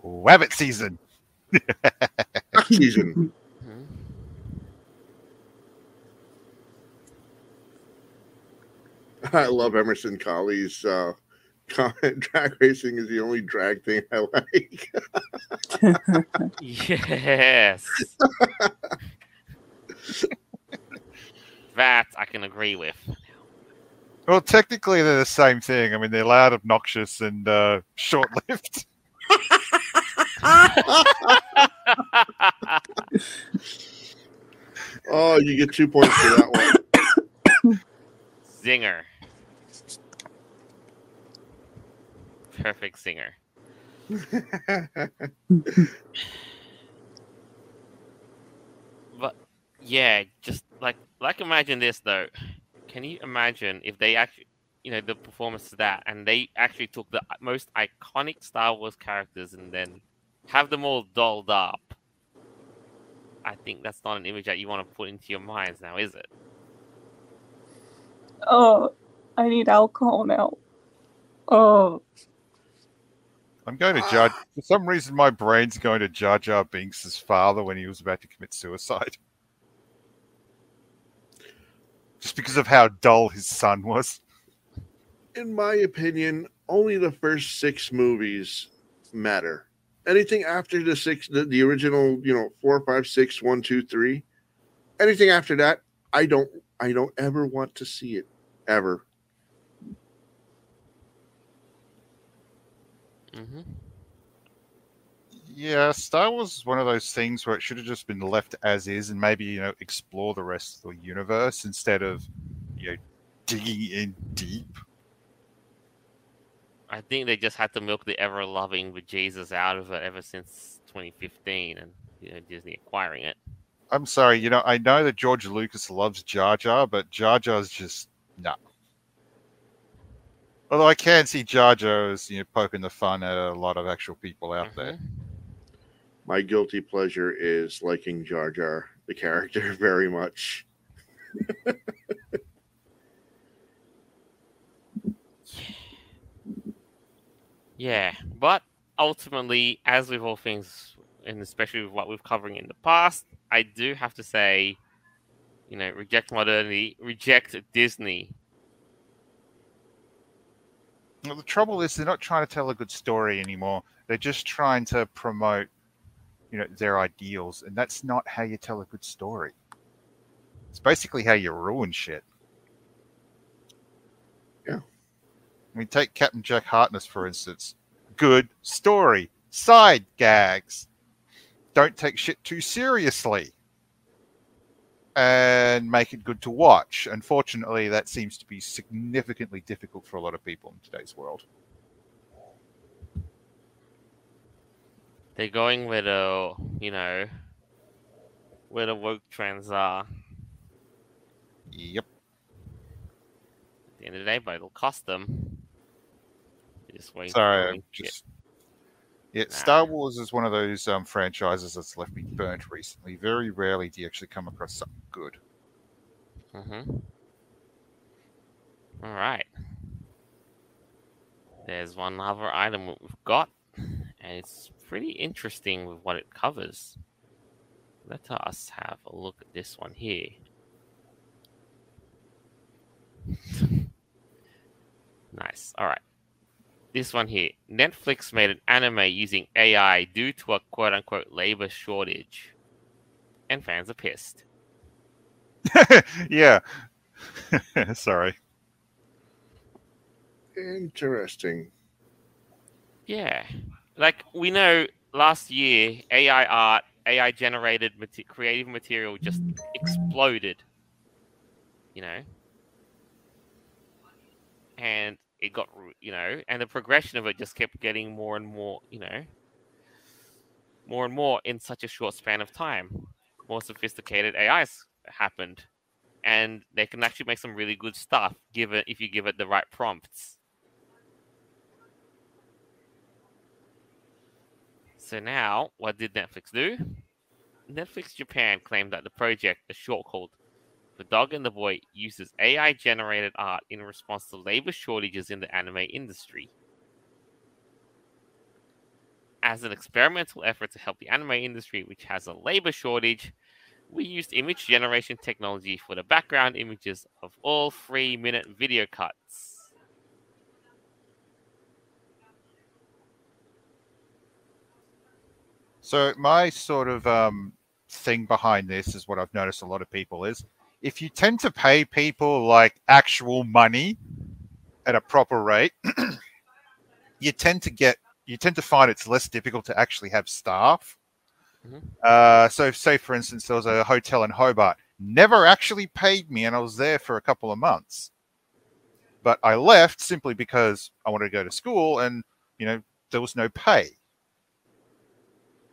Wabbit season. Season. I love Emerson Colley's uh, comment. Drag racing is the only drag thing I like. Yes. that I can agree with. Well, technically they're the same thing. I mean, they're loud, obnoxious, and uh, short-lived. oh, you get two points for that one. Zinger. Perfect singer. But yeah, just like like imagine this though. Can you imagine if they actually you know the performance of that and they actually took the most iconic Star Wars characters and then have them all dolled up? I think that's not an image that you want to put into your minds now, is it? oh, I need alcohol now. Oh, I'm going to judge. For some reason, my brain's going to Jar Jar Binks' father when he was about to commit suicide. Just because of how dull his son was. In my opinion, only the first six movies matter. anything after the six, the, the original, you know, four, five, six, one, two, three, anything after that, I don't, I don't ever want to see it ever. Hmm Yeah, Star Wars is one of those things where it should have just been left as is, and maybe you know explore the rest of the universe instead of you know digging in deep. I think they just had to milk the ever loving Jesus out of it ever since 2015 and you know, Disney acquiring it. I'm sorry, you know I know that George Lucas loves Jar Jar, but Jar Jar's just no. Although I can see Jar Jar as you know poking the fun at a lot of actual people out there. Mhm. My guilty pleasure is liking Jar Jar, the character, very much. Yeah, but ultimately, as with all things, and especially with what we've covering in the past, I do have to say, you know, reject modernity, reject Disney. Well, the trouble is they're not trying to tell a good story anymore. They're just trying to promote, you know, their ideals, and that's not how you tell a good story. It's basically how you ruin shit. Yeah. I mean, take Captain Jack Harkness for instance. Good story, side gags. Don't take shit too seriously, and make it good to watch. Unfortunately, that seems to be significantly difficult for a lot of people in today's world. They're going where the, you know, where the woke trends are. Yep. At the end of the day, but it'll cost them. Just Sorry, I'm just. Yeah. Star Wars is one of those um, franchises that's left me burnt recently. Very rarely do you actually come across something good. Mm-hmm. All right. There's one other item we've got, and it's pretty interesting with what it covers. Let us have a look at this one here. nice. All right. This one here. Netflix made an anime using AI due to a quote unquote labor shortage. And fans are pissed. yeah. Sorry. Interesting. Yeah, like we know last year, AI art, AI generated mate- creative material just exploded. You know, and it got you know, and the progression of it just kept getting more and more. You know, more and more in such a short span of time. More sophisticated AIs happened, and they can actually make some really good stuff given if you give it the right prompts. So now, what did Netflix do? Netflix Japan claimed that the project, a short called The Dog and the Boy, uses AI generated art in response to labor shortages in the anime industry. As an experimental effort to help the anime industry, which has a labor shortage, we used image generation technology for the background images of all three minute video cuts. So my sort of um, thing behind this is what I've noticed a lot of people is if you tend to pay people like actual money at a proper rate, you tend to get you tend to find it's less difficult to actually have staff. Mhm. Uh, so, say for instance, there was a hotel in Hobart, never actually paid me, and I was there for a couple of months. But I left simply because I wanted to go to school, and you know there was no pay.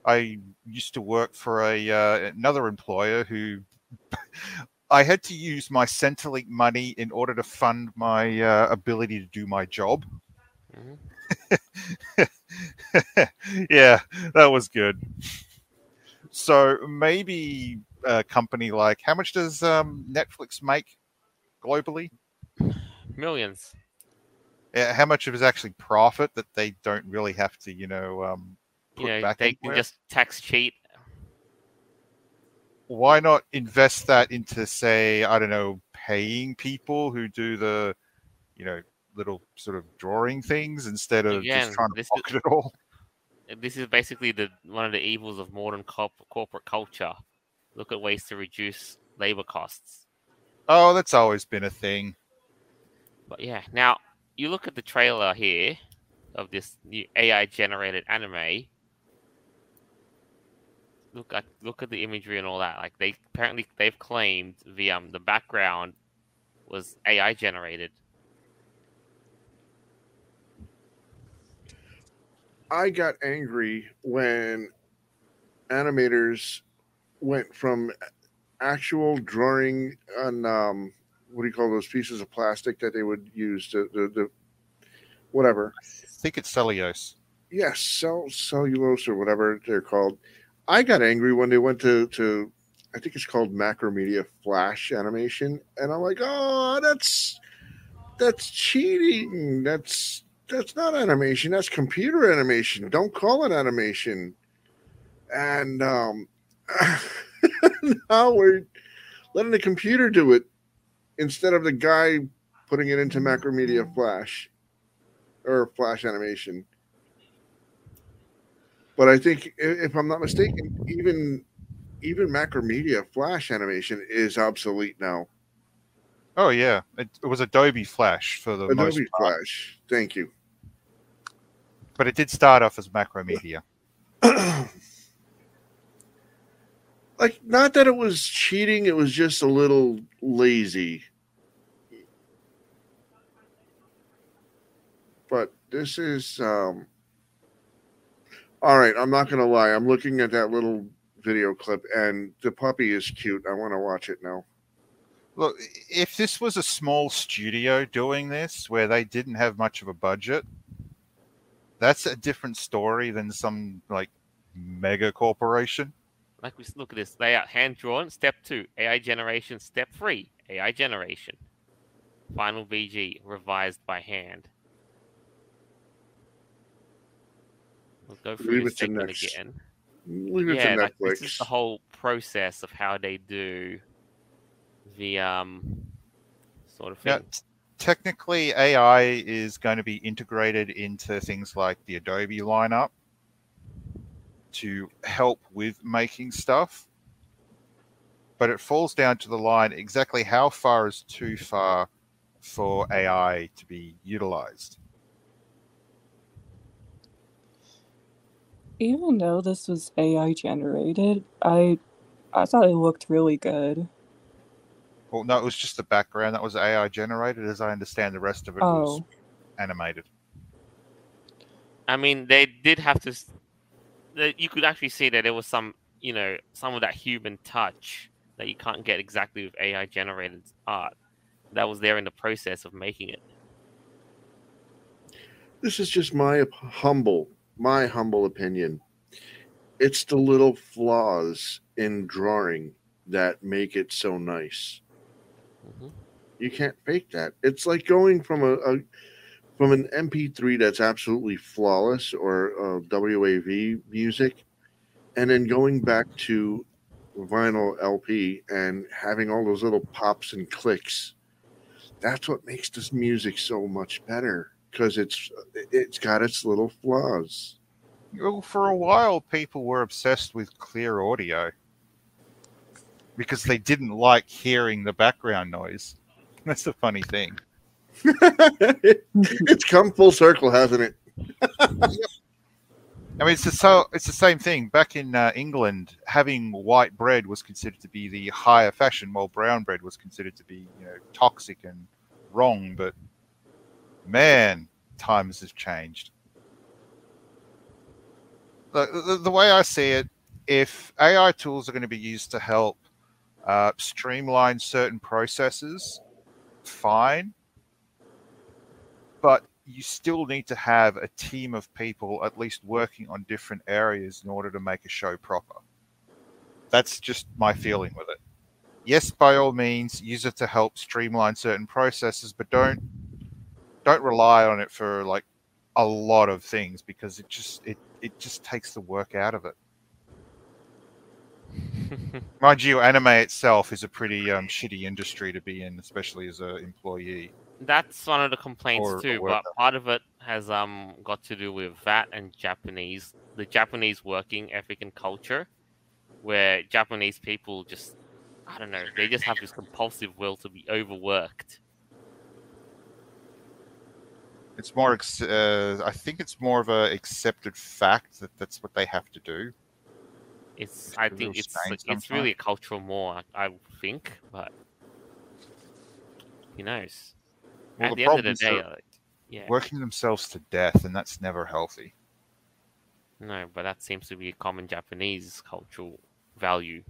I used to work for a uh, another employer who I had to use my Centrelink money in order to fund my uh, ability to do my job. Mhm. yeah, that was good. So maybe a company like how much does um, Netflix make globally? Millions. Yeah, how much of it is actually profit that they don't really have to, you know, um, put You know, back they can anywhere? just tax cheat. Why not invest that into say i don't know paying people who do the you know little sort of drawing things instead of Again, just trying to this is- pocket it all this is basically the one of the evils of modern corp- corporate culture. Look at ways to reduce labor costs. Oh, that's always been a thing. But yeah, now you look at the trailer here of this new AI generated anime. Look at look at the imagery and all that. Like they apparently they've claimed the um the background was AI generated. I got angry when animators went from actual drawing on um, what do you call those pieces of plastic that they would use to the, the whatever. I think it's cellulose. Yes, cell cellulose or whatever they're called. I got angry when they went to to I think it's called Macromedia Flash animation, and I'm like, oh, that's that's cheating. That's that's not animation. That's computer animation. Don't call it animation. And um, now we're letting the computer do it instead of the guy putting it into Macromedia Flash or Flash animation. But I think, if I'm not mistaken, even even Macromedia Flash animation is obsolete now. Oh yeah, it, it was Adobe Flash for the Adobe most part, Flash. Thank you. but it did start off as Macromedia. like not that it was cheating it was just a little lazy but this is um all right i'm not gonna lie i'm looking at that little video clip and the puppy is cute i want to watch it now Look, if this was a small studio doing this where they didn't have much of a budget, that's a different story than some like mega corporation. Like we look at this layout, hand drawn. Step two, AI generation. Step three, AI generation. Final BG revised by hand. We'll go through Leave this it to segment next. again. leave it yeah, to like, this is the whole process of how they do the um sort of thing. Yeah, t- technically, AI is going to be integrated into things like the Adobe lineup to help with making stuff. But it falls down to the line exactly how far is too far for AI to be utilized. Even though this was AI generated, I I thought it looked really good. Well, no, it was just the background that was AI generated. As I understand, the rest of it was Oh, animated. I mean, they did have to. You could actually see that there was some, you know, some of that human touch that you can't get exactly with AI generated art. That was there in the process of making it. this is just my humble my humble opinion it's the little flaws in drawing that make it so nice. Mhm. you can't fake that. It's like going from a, a from an mp3 that's absolutely flawless or uh, wav music and then going back to vinyl lp and having all those little pops and clicks. That's what makes this music so much better because it's it's got its little flaws Well, for a while, people were obsessed with clear audio because they didn't like hearing the background noise. That's the funny thing. it's come full circle hasn't it I mean, it's the so it's the same thing. Back in uh, England, having white bread was considered to be the higher fashion, while brown bread was considered to be, you know, toxic and wrong. But man, times have changed. The, the, way I see it, if AI tools are going to be used to help uh, streamline certain processes, fine. But you still need to have a team of people at least working on different areas in order to make a show proper. That's just my feeling with it. Yes, by all means, use it to help streamline certain processes, but don't don't rely on it for like a lot of things because it just it it just takes the work out of it. Mind you, anime itself is a pretty um, shitty industry to be in, especially as an employee. That's one of the complaints Or- too. or But part of it has um got to do with that and Japanese, the Japanese working ethic and culture, where Japanese people just, I don't know, they just have this compulsive will to be overworked. It's more. Ex- uh, I think it's more of a accepted fact that that's what they have to do. It's, It's I think it's it's really a cultural more, I, I think, but who knows? Well, At the the, end of the day, like, yeah, Working themselves to death, and that's never healthy. no, but that seems to be a common Japanese cultural value.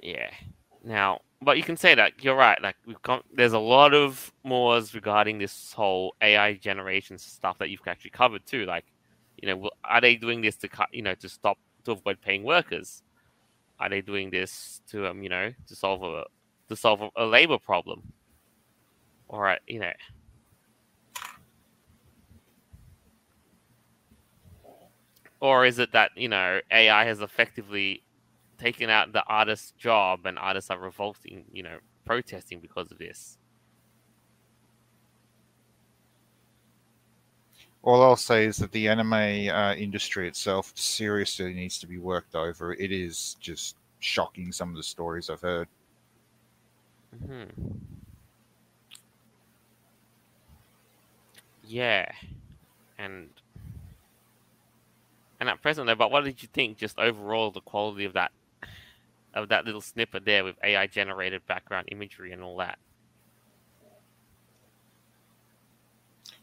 Yeah. Now, but you can say that you're right. Like we've got, there's a lot of mores regarding this whole AI generation stuff that you've actually covered too. Like, you know, are they doing this to cut, you know, to stop to avoid paying workers? Are they doing this to, um, you know, to solve a to solve a, a labor problem? Or, uh, you know, or is it that you know AI has effectively taken out the artist's job and artists are revolting, you know, protesting because of this? All I'll say is that the anime uh, industry itself seriously needs to be worked over. It is just shocking some of the stories I've heard. hmm Yeah, and and at present though, but what did you think just overall the quality of that of that little snippet there with AI generated background imagery and all that?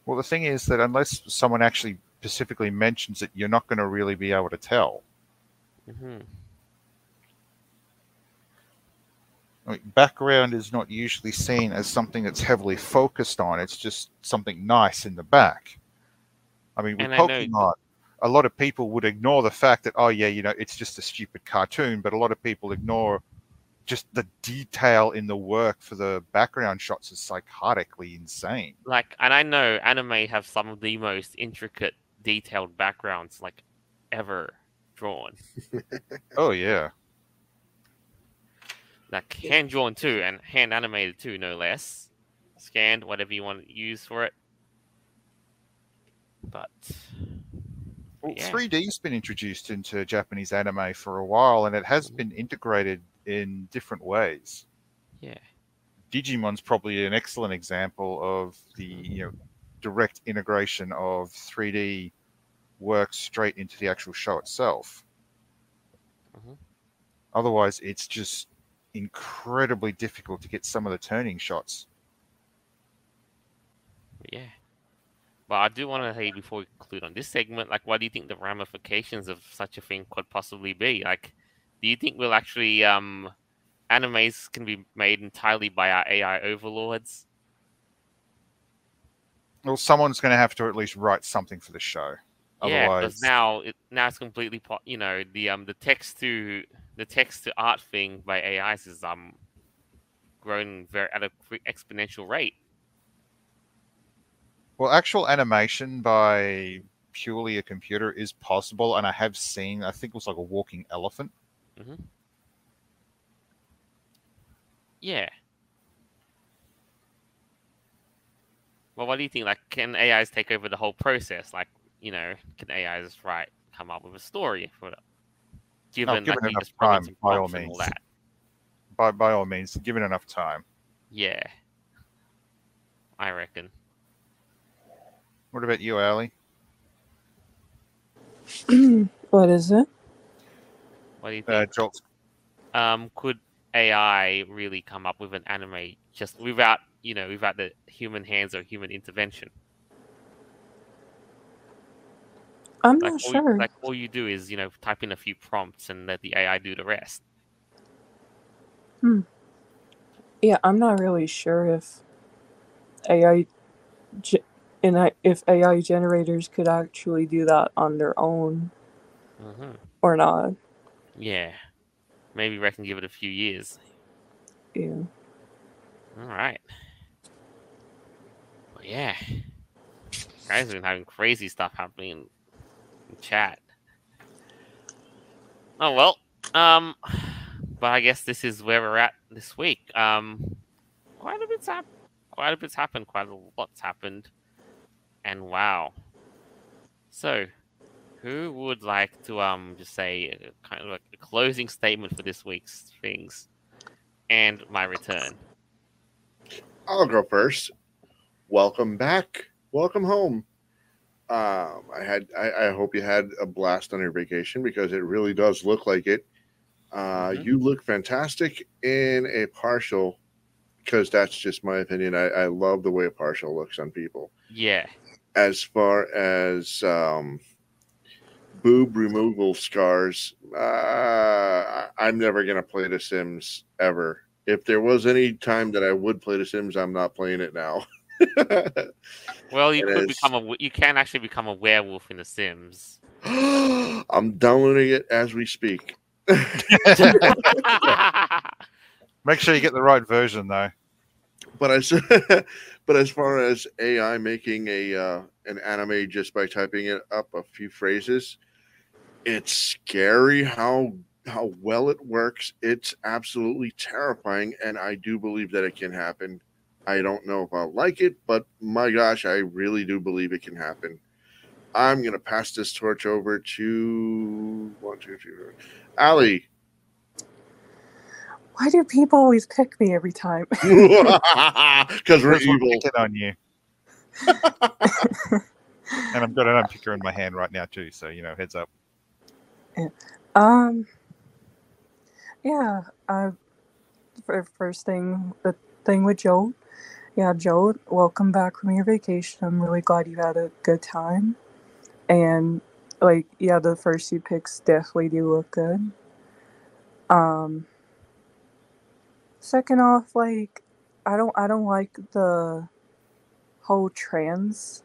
Well, the thing is that unless someone actually specifically mentions it, you're not going to really be able to tell. hmm I mean, background is not usually seen as something that's heavily focused on. It's just something nice in the back. I mean, with And Pokemon, a lot of people would ignore the fact that, oh, yeah, you know, it's just a stupid cartoon, but a lot of people ignore just the detail in the work for the background shots is psychotically insane. Like, and I know anime have some of the most intricate, detailed backgrounds like ever drawn. Oh, yeah. like hand drawn too and hand animated too no less scanned whatever you want to use for it but Well, Yeah. 3D's been introduced into Japanese anime for a while, and it has been integrated in different ways. yeah Digimon's probably an excellent example of the you know direct integration of 3D work straight into the actual show itself. Mhm. Otherwise, it's just incredibly difficult to get some of the turning shots. yeah but i do want to say before we conclude on this segment like what do you think the ramifications of such a thing could possibly be like do you think we'll actually um animes can be made entirely by our ai overlords Well, someone's going to have to at least write something for the show. Yeah, Otherwise, because now it now it's completely po- you know the um the text to the text to art thing by AIs is um grown very at a quick exponential rate. Well, actual animation by purely a computer is possible, and I have seen. I think it was like a walking elephant. Mm-hmm. Yeah. Well, what do you think? Like, can AIs take over the whole process? Like, you know, can AIs write come up with a story for it? Given, given like, enough time, by all and all that. By by all means, given enough time. Yeah. I reckon. What about you, Ally? what is it? What do you Uh, think? Um, could AI really come up with an anime just without, you know, without the human hands or human intervention? I'm Like, not sure. you, like all you do is, you know, type in a few prompts and let the AI do the rest. Hmm. yeah, I'm not really sure if AI ge- and I, if AI generators could actually do that on their own hmm or not. Yeah, maybe reckon give it a few years. Yeah. All right. Well, yeah, guys have been having crazy stuff happening in, in chat. Oh well, um, but I guess this is where we're at this week. Um, quite a bit's hap- quite a bit's happened. Quite a lot's happened. And wow. So, who would like to um just say a, kind of like a closing statement for this week's things and my return? I'll go first. Welcome back. Welcome home. Um, I had. I, I hope you had a blast on your vacation because it really does look like it. Uh, Mhm. You look fantastic in a partial, because that's just my opinion. I, I love the way a partial looks on people. Yeah. As far as um, boob removal scars, uh, I- I'm never gonna play The Sims ever. If there was any time that I would play The Sims, I'm not playing it now. Well, you It could is. become a w- you can actually become a werewolf in The Sims. I'm downloading it as we speak. Make sure you get the right version, though. But as but as far as AI making a uh, an anime just by typing it up a few phrases, it's scary how how well it works. It's absolutely terrifying, and I do believe that it can happen. I don't know if I'll like it, but my gosh, I really do believe it can happen. I'm gonna pass this torch over to one, two, three, four. Ally. Why do people always pick me every time? Because we're That's what evil. picking on you. and I've got an unpicker in my hand right now too, so you know, heads up. Um. Yeah. Uh. fir- First thing, the thing with Joe. Yeah, Joe. Welcome back from your vacation. I'm really glad you had a good time. And like, yeah, the first few picks definitely do look good. Um. Second off, like, I don't, I don't like the whole trans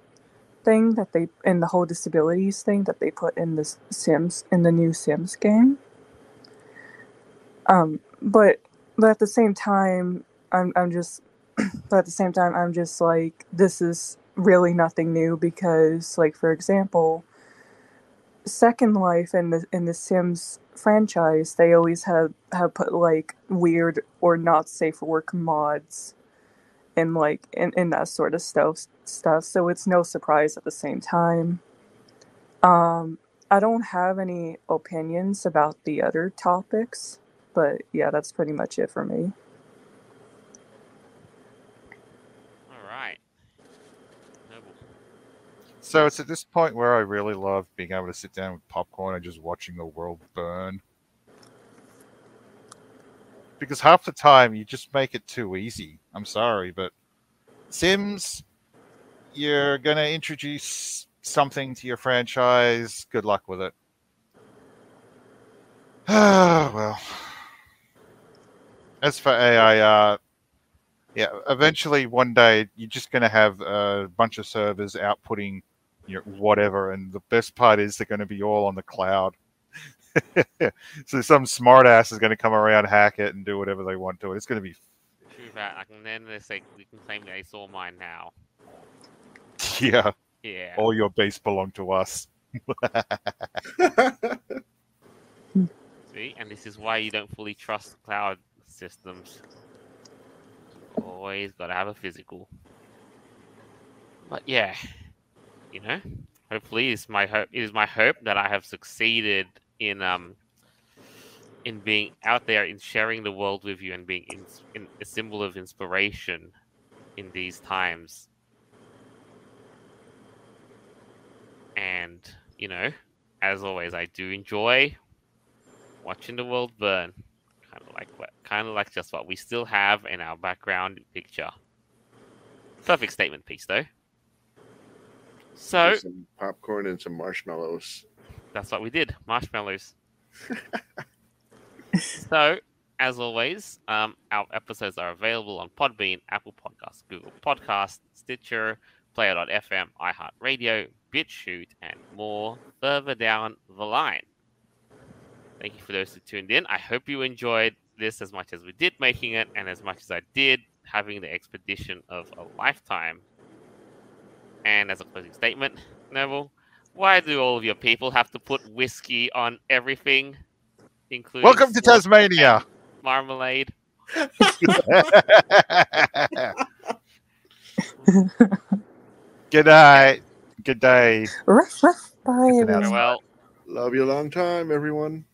thing that they and the whole disabilities thing that they put in the Sims in the new Sims game. Um, but but at the same time, I'm I'm just but at the same time I'm just like this is really nothing new because like for example, Second Life in the in the Sims franchise, they always have have put like weird or not safe for work mods and like in, in that sort of stuff stuff. So it's no surprise at the same time. Um I don't have any opinions about the other topics, but yeah, that's pretty much it for me. All right. Noble. So it's at this point where I really love being able to sit down with popcorn and just watching the world burn. Because half the time you just make it too easy. I'm sorry, but Sims, you're going to introduce something to your franchise. Good luck with it. Ah, well. As for AI, uh, yeah, eventually one day you're just going to have a bunch of servers outputting your whatever, and the best part is they're going to be all on the cloud. so some smartass is going to come around, hack it, and do whatever they want to it. It's going to be, True that. I can then they say we can claim they saw mine now. yeah, Yeah. all your base belong to us. See, and this is why you don't fully trust cloud systems. Always gotta have a physical. But yeah, you know, hopefully it's my hope. It is my hope that I have succeeded in um in being out there in sharing the world with you and being in, in a symbol of inspiration in these times. And you know, as always, I do enjoy watching the world burn. Kind of like what, kind of like just what we still have in our background picture. Perfect statement piece, though. So some popcorn and some marshmallows. that's what we did. Marshmallows. so, as always, um, our episodes are available on Podbean, Apple Podcasts, Google Podcasts, Stitcher, Player.fm, iHeartRadio, BitChute, and more further down the line. Thank you for those who tuned in. I hope you enjoyed this as much as we did making it, and as much as I did having the expedition of a lifetime. And as a closing statement, Neville, why do all of your people have to put whiskey on everything, including Welcome to Tasmania. marmalade? Good night. Good day. Ruff, ruff. Bye, Good everyone. Farewell. Love you a long time, everyone.